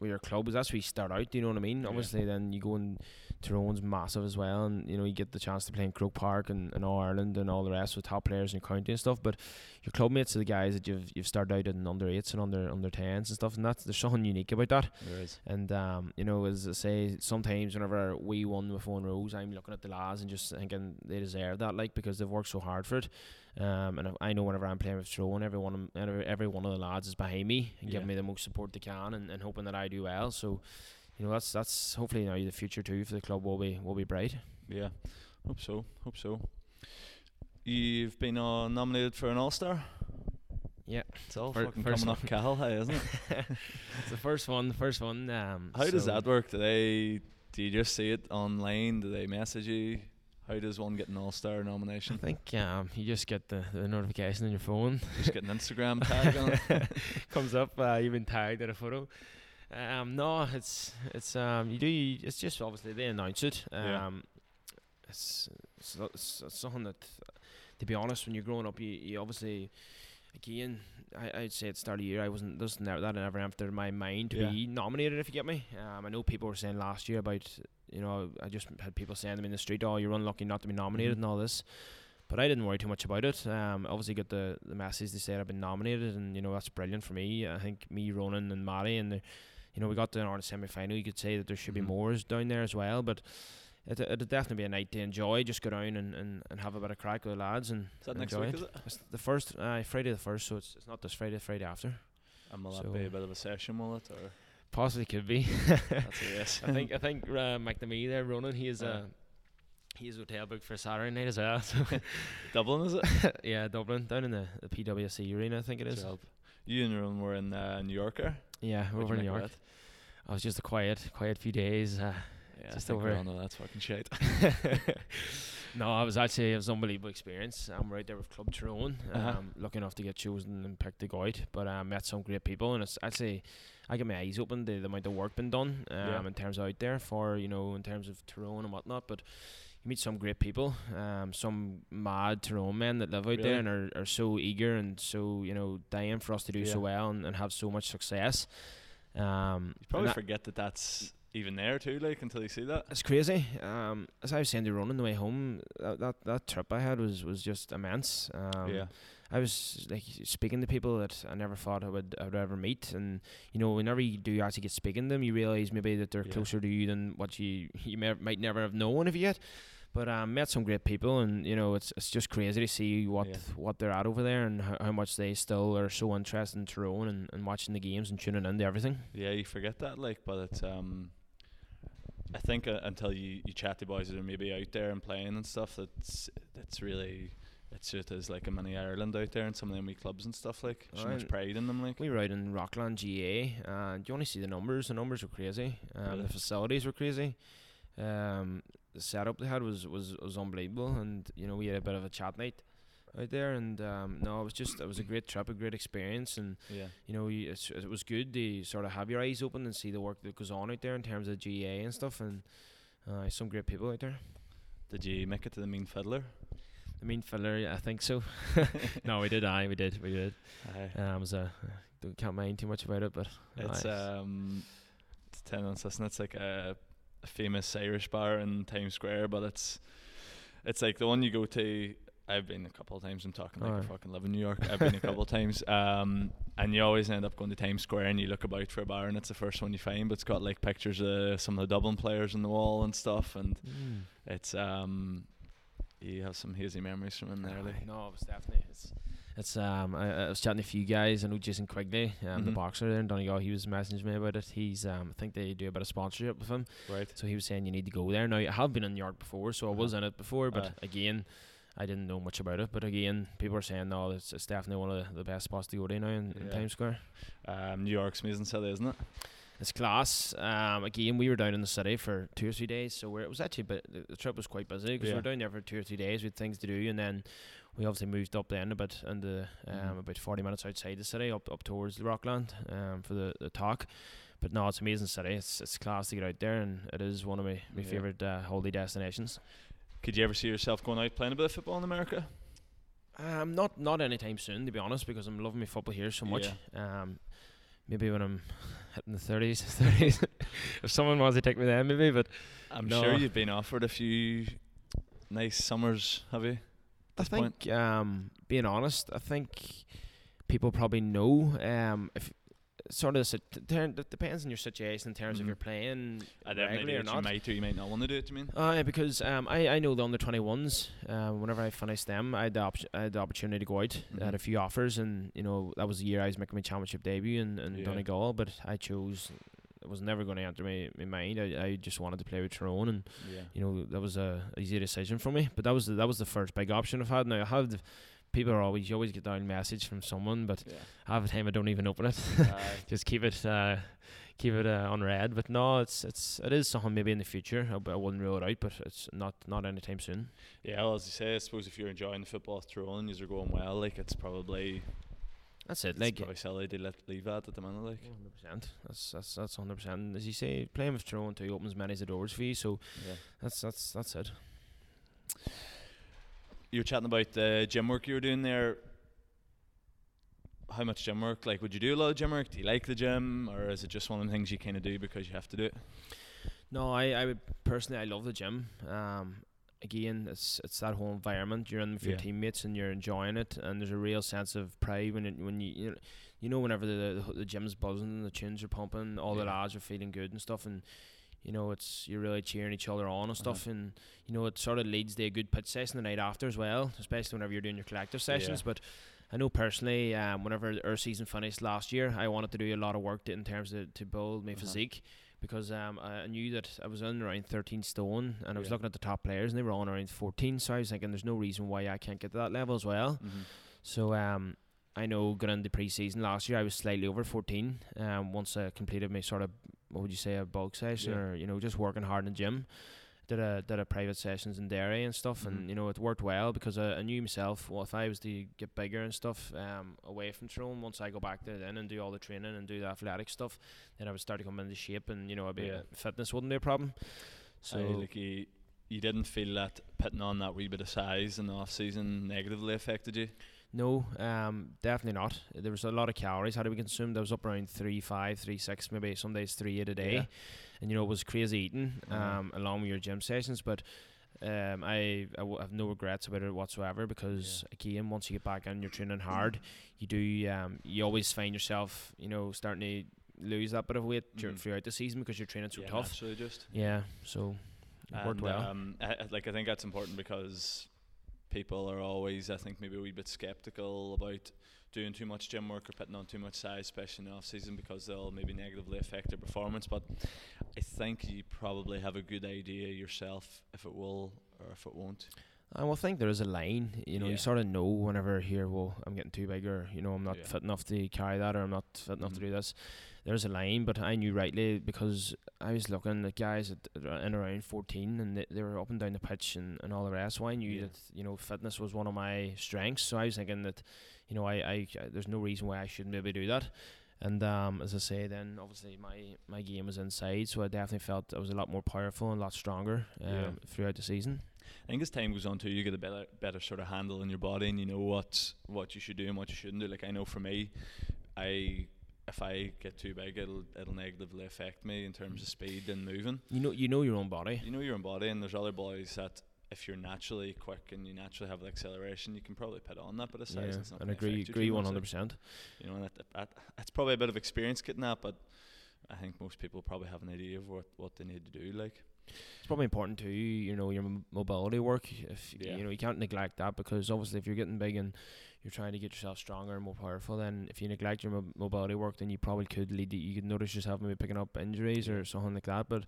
with your club. 'cause That's where you start out. Do you know what I mean? Yeah. Obviously, then you go and Tyrone's massive as well, and you know you get the chance to play in Croke Park and, and all Ireland and all the rest with top players in your county and stuff. But your club mates are the guys that you've you've started out in under eights and under under tens and stuff, and that's there's something unique about that. There is. And um, you know, as I say, sometimes whenever we won with Owen Roes, I'm looking at the lads and just thinking they deserve that, like because they've worked so hard for it. Um, and I know whenever I'm playing with Tyrone, every one of every, every one of the lads is behind me and Yeah. giving me the most support they can, and, and hoping that I do well. So, you know, that's that's hopefully now the future too for the club will be will be bright. Yeah, hope so. Hope so. You've been uh, nominated for an All Star. Yeah, It's all Fir- fucking coming one. off Cal High, isn't it? (laughs) it's the first one. The first one. Um, How does that work? Do they do you just see it online? Do they message you? How does one get an All Star nomination? I think um, you just get the, the notification on your phone. just get an Instagram (laughs) tag on it. (laughs) comes up. Uh, you've been tagged in a photo. Um, no, it's it's um, you do. It's just obviously they announce it. Yeah. Um, it's, it's, it's, it's something that, to be honest, when you're growing up, you, you obviously, again, I, I'd say at the start of the year, I wasn't. This never that never entered my mind to Yeah. be nominated. If you get me, um, I know people were saying last year about, you know, I just had people saying to me in the street, "Oh, you're unlucky not to be nominated," Mhm. and all this. But I didn't worry too much about it. Um, obviously got the the message they said I've been nominated, and you know that's brilliant for me. I think me, Ronan, and Matty, and the, you know we got to our semi final. You could say that there should Mhm. be more down there as well, but it it'd definitely be a night to enjoy. Just go down and, and, and have a bit of crack with the lads, and Is that next enjoy week? it. Is it? It's the first uh, Friday the first, so it's it's not this Friday, Friday after. And will So- that be a bit of a session, will it? Or Possibly could be. that's a yes. I think I think uh, McNamee there, Ronan, he is uh, he's hotel booked for Saturday night as well. So (laughs) Dublin is it? (laughs) yeah, Dublin down in the, the PWC arena, I think it is. Job. You and Ron were in uh, New Yorker. Yeah, we were in New York. I was just a quiet, quiet few days. Uh. Yeah, Just over- we all know that's fucking shit. (laughs) no, I was actually it was an unbelievable experience. I'm right there with Club Tyrone, um, Uh-huh. lucky enough to get chosen and picked to go out. But I met some great people, and it's actually I get my eyes open the, the amount of work been done um, Yeah. in terms out there for you know in terms of Tyrone and whatnot. But you meet some great people, um, some mad Tyrone men that live out there and are, are so eager and so you know dying for us to do so well and, and have so much success. Um, You probably forget that that's even there too, like until you see that. it's crazy. Um, as I was saying to Ron on the way home, that, that that trip I had was was just immense. Um, yeah. I was like speaking to people that I never thought I would I would ever meet, and you know, whenever you do actually get speaking to them, you realize maybe that they're Yeah. closer to you than what you (laughs) you may, might never have known of yet. But um, met some great people, and you know, it's it's just crazy to see what Yeah. what they're at over there, and how, how much they still are so interested in Tyrone and, and watching the games and tuning into everything. Yeah, you forget that, like, but it's um. I think uh, until you, you chat to boys that are maybe out there and playing and stuff, that's that's really it's just as like a mini Ireland out there and some of them wee clubs and stuff like so much pride in them like. We were out in Rockland GAA, and you only see the numbers. The numbers were crazy. Um, Really? The facilities were crazy. Um, the setup they had was, was was unbelievable, and you know we had a bit of a chat night out there, and um, no, it was just it was a great trip, a great experience, and Yeah. you know you, it's, it was good to sort of have your eyes open and see the work that goes on out there in terms of GAA and stuff, and uh, some great people out there. Did you make it to the Mean Fiddler? The mean fiddler, yeah, I think so. (laughs) (laughs) no, we did. I we did. We did. Aye. Um, it was a can't mind too much about it, but It's nice. um, it's ten on listen. It's like a, a famous Irish bar in Times Square, but it's it's like the one you go to. I've been a couple of times. I'm talking like I fucking live in New York. I've been a couple of (laughs) times. Um, and you always end up going to Times Square and you look about for a bar and it's the first one you find, but it's got like pictures of some of the Dublin players on the wall and stuff, and Mm. it's um, you have some hazy memories from in there. Like. No, it was definitely it's. It's um I, I was chatting to a few guys. I know Jason Quigley, um, the Mhm. boxer there in Donegal. He was messaging me about it. He's um I think they do a bit of sponsorship with him. Right. So he was saying you need to go there. Now I have been in New York before, so I was Uh-huh. in it before, but Aye. again, I didn't know much about it. But again, people are saying no, it's, it's definitely one of the, the best spots to go to now in, in Times Square. Um, New York's amazing city, isn't it? It's class. Um, again, we were down in the city for two or three days, so we're, it was actually, but the, the trip was quite busy because we were down there for two or three days. We had things to do, and then we obviously moved up then a bit, and the um, Mhm. about forty minutes outside the city, up up towards the Rockland, um, for the, the talk. But no, it's an amazing city. It's it's class to get out there, and it is one of my, my Yeah. favorite uh, holiday destinations. Could you ever see yourself going out playing a bit of football in America? Um, not not anytime soon, to be honest, because I'm loving my football here so much. Um, maybe when I'm (laughs) hitting the thirties, (laughs) thirties, if someone wants to take me there, maybe. But I'm No. sure you've been offered a few nice summers, have you? I think, um, being honest, I think people probably know. Um, if sort of it depends on your situation in terms of Mhm. you're playing I regularly or that you not. might you might not want to do it. You mean? Uh, because um, I, I know the under 21s. Um, whenever I finished them, I had the, op- I had the opportunity to go out. I had Mhm. a few offers, and you know that was the year I was making my championship debut in, in Yeah. Donegal. But I chose. It was never going to enter my, my mind. I, I just wanted to play with Tyrone, and Yeah. you know that was a easy decision for me. But that was the, that was the first big option I've had. Now I have the, people are always you always get down a message from someone, but Yeah. half the time I don't even open it. (laughs) Just keep it uh, keep it uh, unread. But no, it's it's it is something maybe in the future. I, I wouldn't rule it out, but it's not not anytime soon. yeah. Well, as you say, I suppose if you're enjoying the football through and you're going well, like it's probably That's it. it's Like probably silly to let leave that at the minute. Like. hundred percent. That's that's that's hundred percent. As you say, playing with Tyrone too opens many of the doors for you. So Yeah. that's that's that's it. You were chatting about the gym work you were doing there. How much gym work? Like, would you do a lot of gym work? Do you like the gym, or is it just one of the things you kind of do because you have to do it? No, I, I would personally I love the gym. Um, again, it's it's that whole environment. You're in with your Yeah. teammates and you're enjoying it, and there's a real sense of pride when it, when you you know, you know whenever the, the the gym's buzzing, and the tunes are pumping, all the lads are feeling good and stuff, and you know it's you're really cheering each other on and Uh-huh. stuff, and you know it sort of leads to a good pitch session the night after as well, especially whenever you're doing your collective sessions. But I know personally, um, whenever our season finished last year, I wanted to do a lot of work to, in terms of to build my Uh-huh. physique because um, I knew that I was in around 13 stone and I was Yeah. looking at the top players and they were on around 14. So I was thinking, there's no reason why I can't get to that level as well. Mm-hmm. So um, I know going into pre-season last year, I was slightly over 14. Um, once I completed my sort of what would you say a bulk session Yeah. or you know just working hard in the gym. Did a did a private sessions in Derry and stuff, Mhm. and you know it worked well because I, I knew myself. Well, if I was to get bigger and stuff, um, away from Tyrone, once I go back there then and do all the training and do the athletic stuff, then I would start to come into shape, and you know, I'd be, Yeah. fitness wouldn't be a problem. So, So like, you, you didn't feel that putting on that wee bit of size in the off season negatively affected you? No, um, definitely not. There was a lot of calories had to be consumed. I was up around three five, three six, maybe some days three eight a day, Yeah. and you know it was crazy eating, Uh-huh. um, along with your gym sessions. But um, I, I w- have no regrets about it whatsoever because again, once you get back in, you're training hard. You do, um, you always find yourself, you know, starting to lose that bit of weight Mhm. throughout the season because you're training so yeah, tough. naturally just. Yeah, so it worked well. Um, I- like I think that's important because people are always, I think, maybe a wee bit skeptical about doing too much gym work or putting on too much size, especially in the off season, because they'll maybe negatively affect their performance. But I think you probably have a good idea yourself if it will or if it won't. I will think there is a line. You know, Yeah. you sort of know whenever here, well, I'm getting too big, or you know, I'm not Yeah. fit enough to carry that, or I'm not fit enough to Mhm. do this. There's a line, but I knew rightly because I was looking at guys at, in around 14, and they, they were up and down the pitch and, and all the rest. So I knew Yeah. that you know fitness was one of my strengths. So I was thinking that, you know, I, I, I there's no reason why I shouldn't maybe do that. And um, as I say, then obviously my, my game was inside, so I definitely felt I was a lot more powerful and a lot stronger um, Yeah. throughout the season. I think as time goes on too, you get a better better sort of handle in your body, and you know what what you should do and what you shouldn't do. Like I know for me, I if I get too big, it'll it'll negatively affect me in terms of speed and moving. You know, you know your own body. You know your own body, and there's other boys that if you're naturally quick and you naturally have the acceleration, you can probably put on that bit of size. Yeah, it's not and agree, agree too eh? one hundred percent. You know, and that, that, that's probably a bit of experience getting that, but I think most people probably have an idea of what, what they need to do. Like, It's probably important too. You know your m- mobility work. If Yeah. you know you can't neglect that because obviously if you're getting big and you're trying to get yourself stronger and more powerful, then if you neglect your mo- mobility work, then you probably could lead. To, you could notice yourself maybe picking up injuries or something like that. But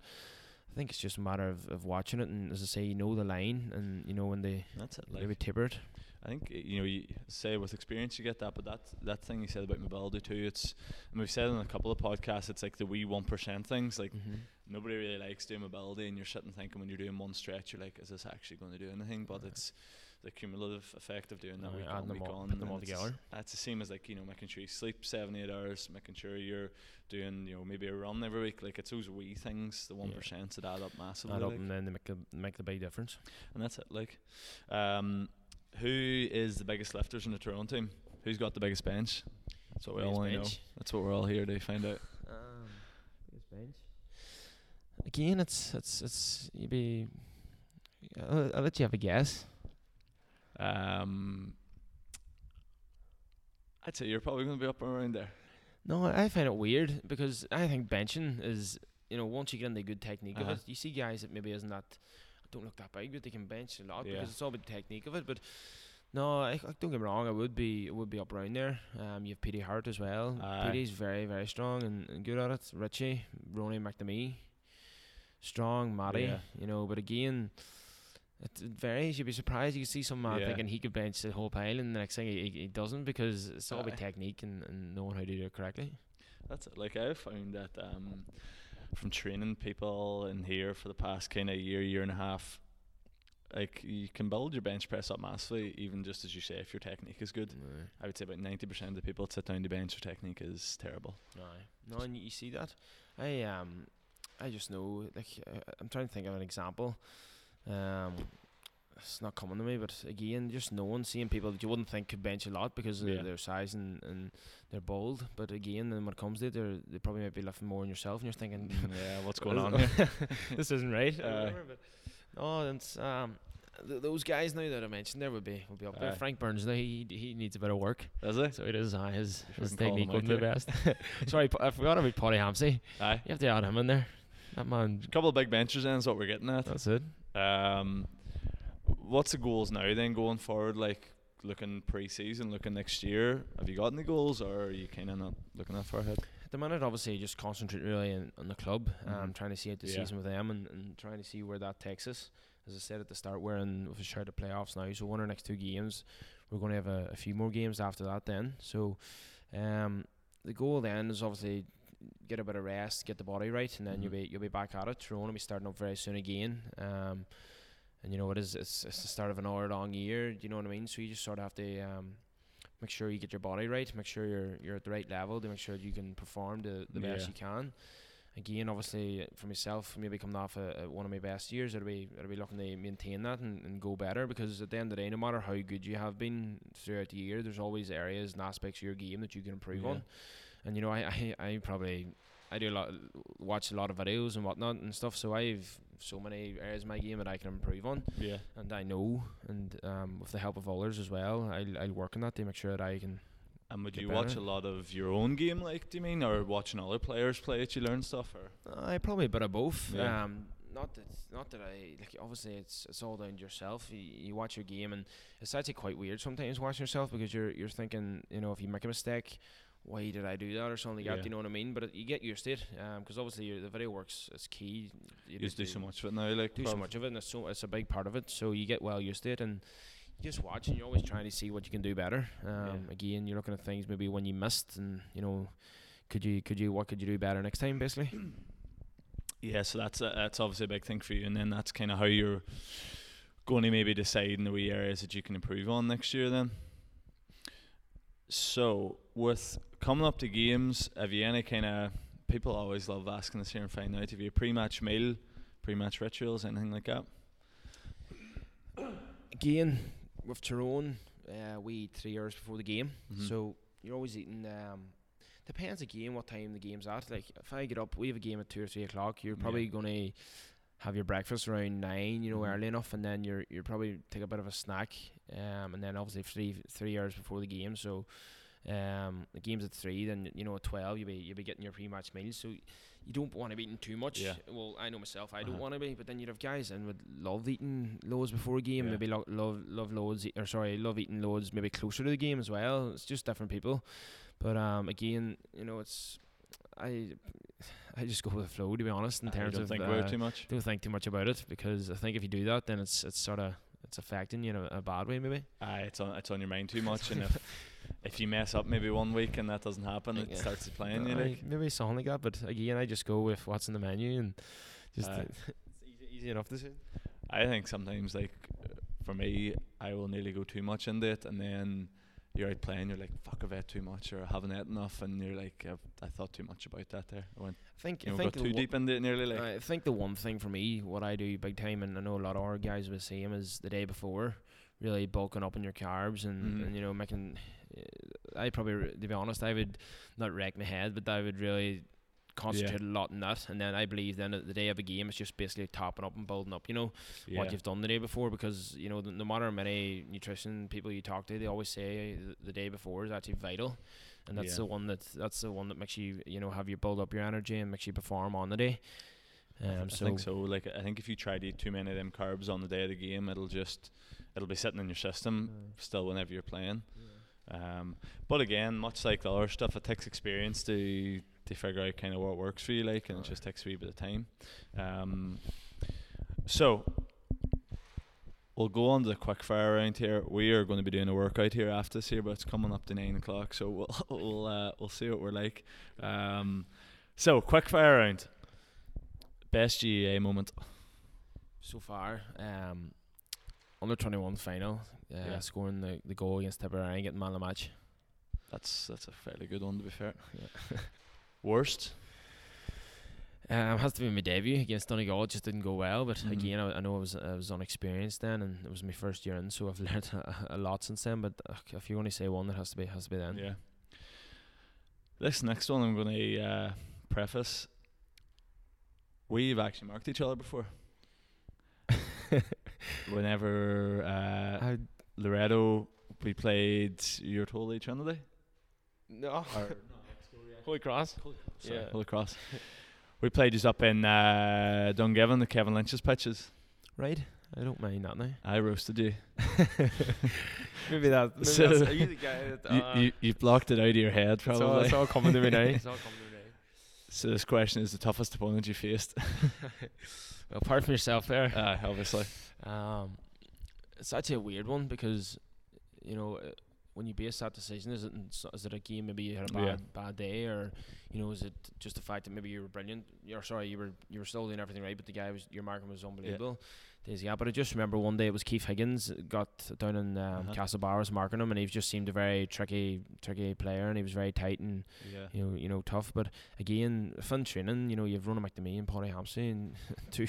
I think it's just a matter of, of watching it and as I say, you know the line and you know when they that's it. Like, maybe taper it. I think you know, you say with experience you get that, but that that thing you said about mobility too. It's and we've said in a couple of podcasts. It's like the wee one percent things. Like Mm-hmm. nobody really likes doing mobility, and you're sitting thinking when you're doing one stretch, you're like, is this actually going to do anything? But Right. it's the cumulative effect of doing that Aye, week on, week all- on. putting them all together. It's the same as like you know making sure you sleep seven eight hours, making sure you're doing you know maybe a run every week. Like it's those wee things, the one Yeah. that add up massively. Add up like. and then they make the make the big difference. And that's it. Like, um, who is the biggest lifters in the Tyrone team? Who's got the biggest bench? That's what we all Biggest want to know. bench? That's what we're all here to find out. Um, biggest bench. Again, it's it's it's you be. I'll, I'll let you have a guess. Um, I'd say you're probably going to be up around there. No, I find it weird because I think benching is you know once you get into good technique Uh-huh. of it, you see guys that maybe isn't that don't look that big, but they can bench a lot Yeah. because it's all about the technique of it. But no, I, I- don't get me wrong, I would be I would be up around there. Um, you have Petey Harte as well. Aye. Petey's very very strong and, and good at it. Richie, Ronnie McNamee, strong. Matty, Yeah. you know. But again. It, varies. You'd be surprised. You see some man Yeah. thinking he could bench the whole pile, and the next thing he, he, doesn't because it's all about technique and, and knowing how to do it correctly. That's it. Like I've found that um, from training people in here for the past kind of year, year and a half, like you can build your bench press up massively, even just as you say, if your technique is good. I would say about ninety percent of the people that sit down to bench, their technique is terrible. Aye. No, and you see that. I um, I just know. Like, uh, I'm trying to think of an example. Um, it's not coming to me, but again, just knowing, seeing people that you wouldn't think could bench a lot because of their size and, and they're bold. But again, then when it comes to it, they're they probably might be lifting more than yourself, and you're thinking, (laughs) yeah, what's going on here? (laughs) this isn't right. (laughs) but no, it's um. Th- those guys now that I mentioned there would be would be up there. Aye. Frank Burns now he he needs a bit of work. Is it? So it is uh, his You his technique wasn't the best. Sorry, I forgot about Paddy Hampsey. Aye. You have to add him in there. That man. A couple of big benches then is what we're getting at. That's it. Um, what's the goals now then going forward? Like looking pre-season, looking next year. Have you got any goals, or are you kind of not looking that far ahead? At the minute, obviously, just concentrate really on, on the club. Um, Mhm. trying to see out the Yeah. season with them and, and trying to see where that takes us. As I said at the start, we're in with a share the playoffs now, so one our next two games. We're going to have a, a few more games after that then. So, um, the goal then is obviously get a bit of rest, get the body right, and then you'll Mhm. be you'll be back at it. Tyrone will be starting up very soon again. Um, and you know it is it's, it's the start of an hour long year. Do you know what I mean? So you just sort of have to um, make sure you get your body right, make sure you're you're at the right level to make sure you can perform the, the best you can. Again, obviously for myself, maybe coming off a, a, one of my best years, I'd be I'd be looking to maintain that and, and go better because at the end of the day, no matter how good you have been throughout the year, there's always areas and aspects of your game that you can improve Yeah. on. And you know, I, (laughs) I, I probably I do a lot, watch a lot of videos and whatnot and stuff. So I've so many areas of my game that I can improve on, Yeah. and I know, and um, with the help of others as well, I'll, I'll work on that to make sure that I can. And would you watch a lot of your own game, like do you mean, or watching other players play it? You learn stuff, or I probably a bit of both. Yeah. Um, not that not that I like. Obviously, it's it's all down to yourself. You, you watch your game, and it's actually quite weird sometimes watching yourself because you're you're thinking, you know, if you make a mistake, why did I do that or something like Yeah. that? You know what I mean? But it, you get used to it because obviously the video works is key. you just do so much of it now, like do so much of it, and it's so it's a big part of it. So you get well used to it, and you just watch, and you're always trying to see what you can do better. Um, Yeah. Again, you're looking at things maybe when you missed, and you know, could you could you what could you do better next time, basically. (clears throat) Yeah, so that's a, that's obviously a big thing for you, and then that's kind of how you're going to maybe decide in the wee areas that you can improve on next year. Then, so with coming up to games, have you any kind of people always love asking this here and find out have you a pre-match meal, pre-match rituals, anything like that? Again, with Tyrone, uh, we eat three hours before the game, Mhm. so you're always eating. Um, depends again what time the game's at. Like if I get up, we have a game at two or three o'clock. You're probably Yeah. gonna have your breakfast around nine, you know, Mhm. early enough, and then you're you're probably take a bit of a snack, um, and then obviously three three hours before the game. So, um, the game's at three. Then you know at twelve you'll be you'll be getting your pre-match meals. So you don't want to be eating too much. Yeah. Well, I know myself, I don't Uh-huh. want to be, but then you'd have guys and would love eating loads before a game. Yeah. Maybe lo- love love loads or sorry, love eating loads maybe closer to the game as well. It's just different people. But um, again, you know, it's I I just go with the flow to be honest in I terms don't of think uh, too much. don't think too much about it because I think if you do that, then it's it's sort of it's affecting you in a, a bad way maybe. Aye, it's on it's on your mind too much, and (laughs) if if you mess up maybe one week and that doesn't happen, it Yeah. starts to playing you like. maybe something like that. But again, I just go with what's in the menu and just Aye. (laughs) it's easy, easy enough to say. I think sometimes like for me, I will nearly go too much into it, and then you're out playing, you're like, "Fuck, I've ate too much," or "I haven't ate enough," and you're like, I've, "I thought too much about that there." I went, I think you I know, think got the too deep into it, nearly like. I think the one thing for me, what I do big time, and I know a lot of our guys would say him, is the day before, really bulking up on your carbs and, Mhm. and you know making. I probably, to be honest, I would not wreck my head, but I would really concentrate a lot on that. And then I believe then at the day of a game, it's just basically topping up and building up. You know yeah. what you've done the day before, because you know no matter how many nutrition people you talk to, they always say the day before is actually vital. And that's Yeah. the one that that's the one that makes you you know have you build up your energy and makes you perform on the day. I Um, I so think so. Like I think if you try to eat too many of them carbs on the day of the game, it'll just it'll be sitting in your system still whenever you're playing. Um, but again, much like the other stuff, it takes experience to to figure out kind of what works for you, like, and it just takes a wee bit of time. Um, so we'll go on to the quick fire round here. We are going to be doing a workout here after this here, but it's coming up to nine o'clock, so we'll (laughs) we'll uh, we'll see what we're like. Um, so quick fire round. Best GAA moment. so far, um, under twenty one final, uh, Yeah. scoring the, the goal against Tipperary and getting man of the match. That's that's a fairly good one to be fair. Yeah. (laughs) Worst. Um, has to be my debut against Donegal. It just didn't go well, but Mhm. again, I, I know I was I was unexperienced then, and it was my first year in, so I've (laughs) learned a, a lot since then. But uh, if you only say one, it has to be has to be then. Yeah. This next one I'm going to uh, preface. We've actually marked each other before. (laughs) Whenever uh, Loreto, we played your Holy Trinity. no, Or, (laughs) Holy Cross. sorry, Yeah. Holy Cross. We played just up in uh, Dungiven, the Kevin Lynch's pitches. Right, I don't mind that now. I roasted you. (laughs) maybe that. Maybe So- that's, are you the guy (laughs) that? Uh, you. You blocked it out of your head, it's all, it's all coming to me now. It's all coming to me now. so this question is the toughest opponent you faced. well, apart from yourself, there. uh, obviously. Um, it's actually a weird one because, you know, uh, when you base that decision, is it in is it a game maybe you had a bad Yeah. bad day, or you know, is it just the fact that maybe you were brilliant? You're sorry, you were you were still doing everything right, but the guy was your marking was unbelievable. Days yeah, but I just remember one day it was Keith Higgins got down in um, Uh-huh. Castlebar marking him, and he just seemed a very tricky tricky player, and he was very tight and Yeah. you know, you know, tough. But again, fun training. You know, you've Ronan McNamee and Paddy Hampsey, and two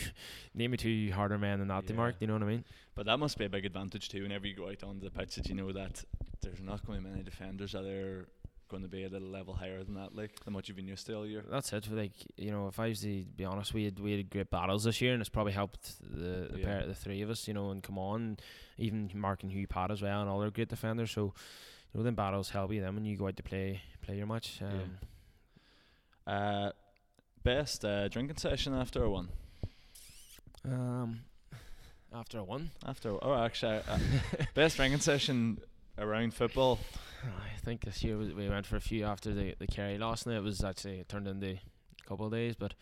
name me two harder men than that to Yeah. mark. You know what I mean? But that must be a big advantage too. Whenever you go out onto the pitch, that you know that there's not going to be many defenders that are going to be at a level higher than that, like than what you've been used to all year. That's it. Like you know, if I was to be honest, we had we had great battles this year, and it's probably helped the the, Yeah. pair, the three of us. You know, and come on, even Mark and Hugh Pat as well, and all their great defenders. So, you know, them battles help you then when you go out to play play your match. Um, Uh, best uh, drinking session after a one. um after a one, After oh, actually, uh, best drinking session around football. (sighs) I think this year we we went for a few after the the Kerry loss, and it was actually it turned into a couple of days, but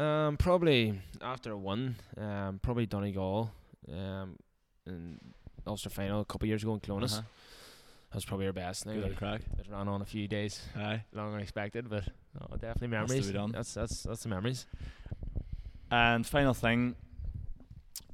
um probably after a one, um probably Donegal, um in Ulster final a couple of years ago in Clones. Uh-huh. That was probably our best. Now Good crack. it ran on a few days Aye. longer than expected, but oh, definitely memories. done. That's that's that's the memories. And final thing,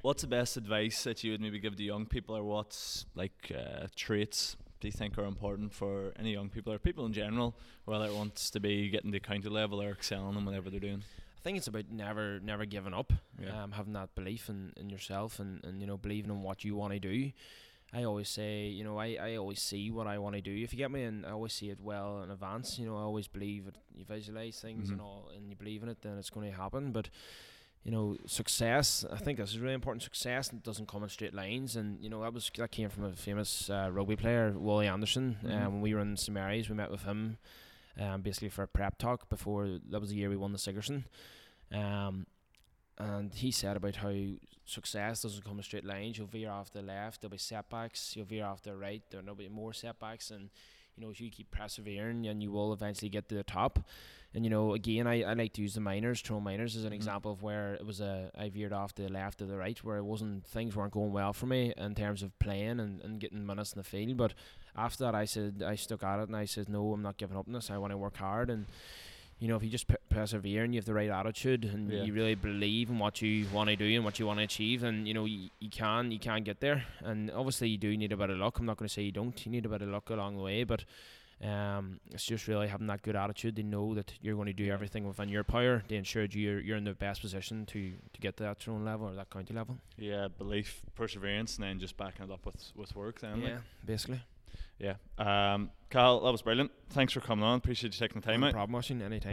what's the best advice that you would maybe give to young people, or what's like uh, traits do you think are important for any young people or people in general, whether it wants to be getting to county level or excelling in whatever they're doing? I think it's about never never giving up. Yeah. Um, having that belief in, in yourself and, and you know believing in what you want to do. I always say, you know, I, I always see what I want to do. If you get me, and I always see it well in advance. You know, I always believe it. You visualize things Mhm. and all, and you believe in it, then it's going to happen. But you know, success. I think this is really important. Success doesn't come in straight lines, and you know that was that came from a famous uh, rugby player, Willie Anderson. Mhm. Um, when we were in St Mary's, we met with him, um, basically for a prep talk before that was the year we won the Sigerson. Um, and he said about how success doesn't come in straight lines. You'll veer off the left, there'll be setbacks. You'll veer off the right, there'll be more setbacks. And you know, if you keep persevering, and you will eventually get to the top. And you know, again, I, I like to use the minors, Tyrone minors, as an Mhm. example of where it was a I veered off to the left or the right, where it wasn't things weren't going well for me in terms of playing and, and getting minutes in the field. But after that, I said I stuck at it and I said, no, I'm not giving up on this. I want to work hard and you know, if you just p- persevere and you have the right attitude and Yeah. you really believe in what you want to do and what you want to achieve, then you know you, you can you can get there. And obviously, you do need a bit of luck. I'm not going to say you don't. You need a bit of luck along the way, but um, it's just really having that good attitude They know that you're going to do everything within your power They ensure you're you're in the best position to to get to that Tyrone level or that county level. Yeah, belief, perseverance, and then just backing it up with with work. Then, like. yeah, basically. yeah. Um, Cal, that was brilliant. Thanks for coming on. Appreciate you taking the time no out. problem, Washington, anytime.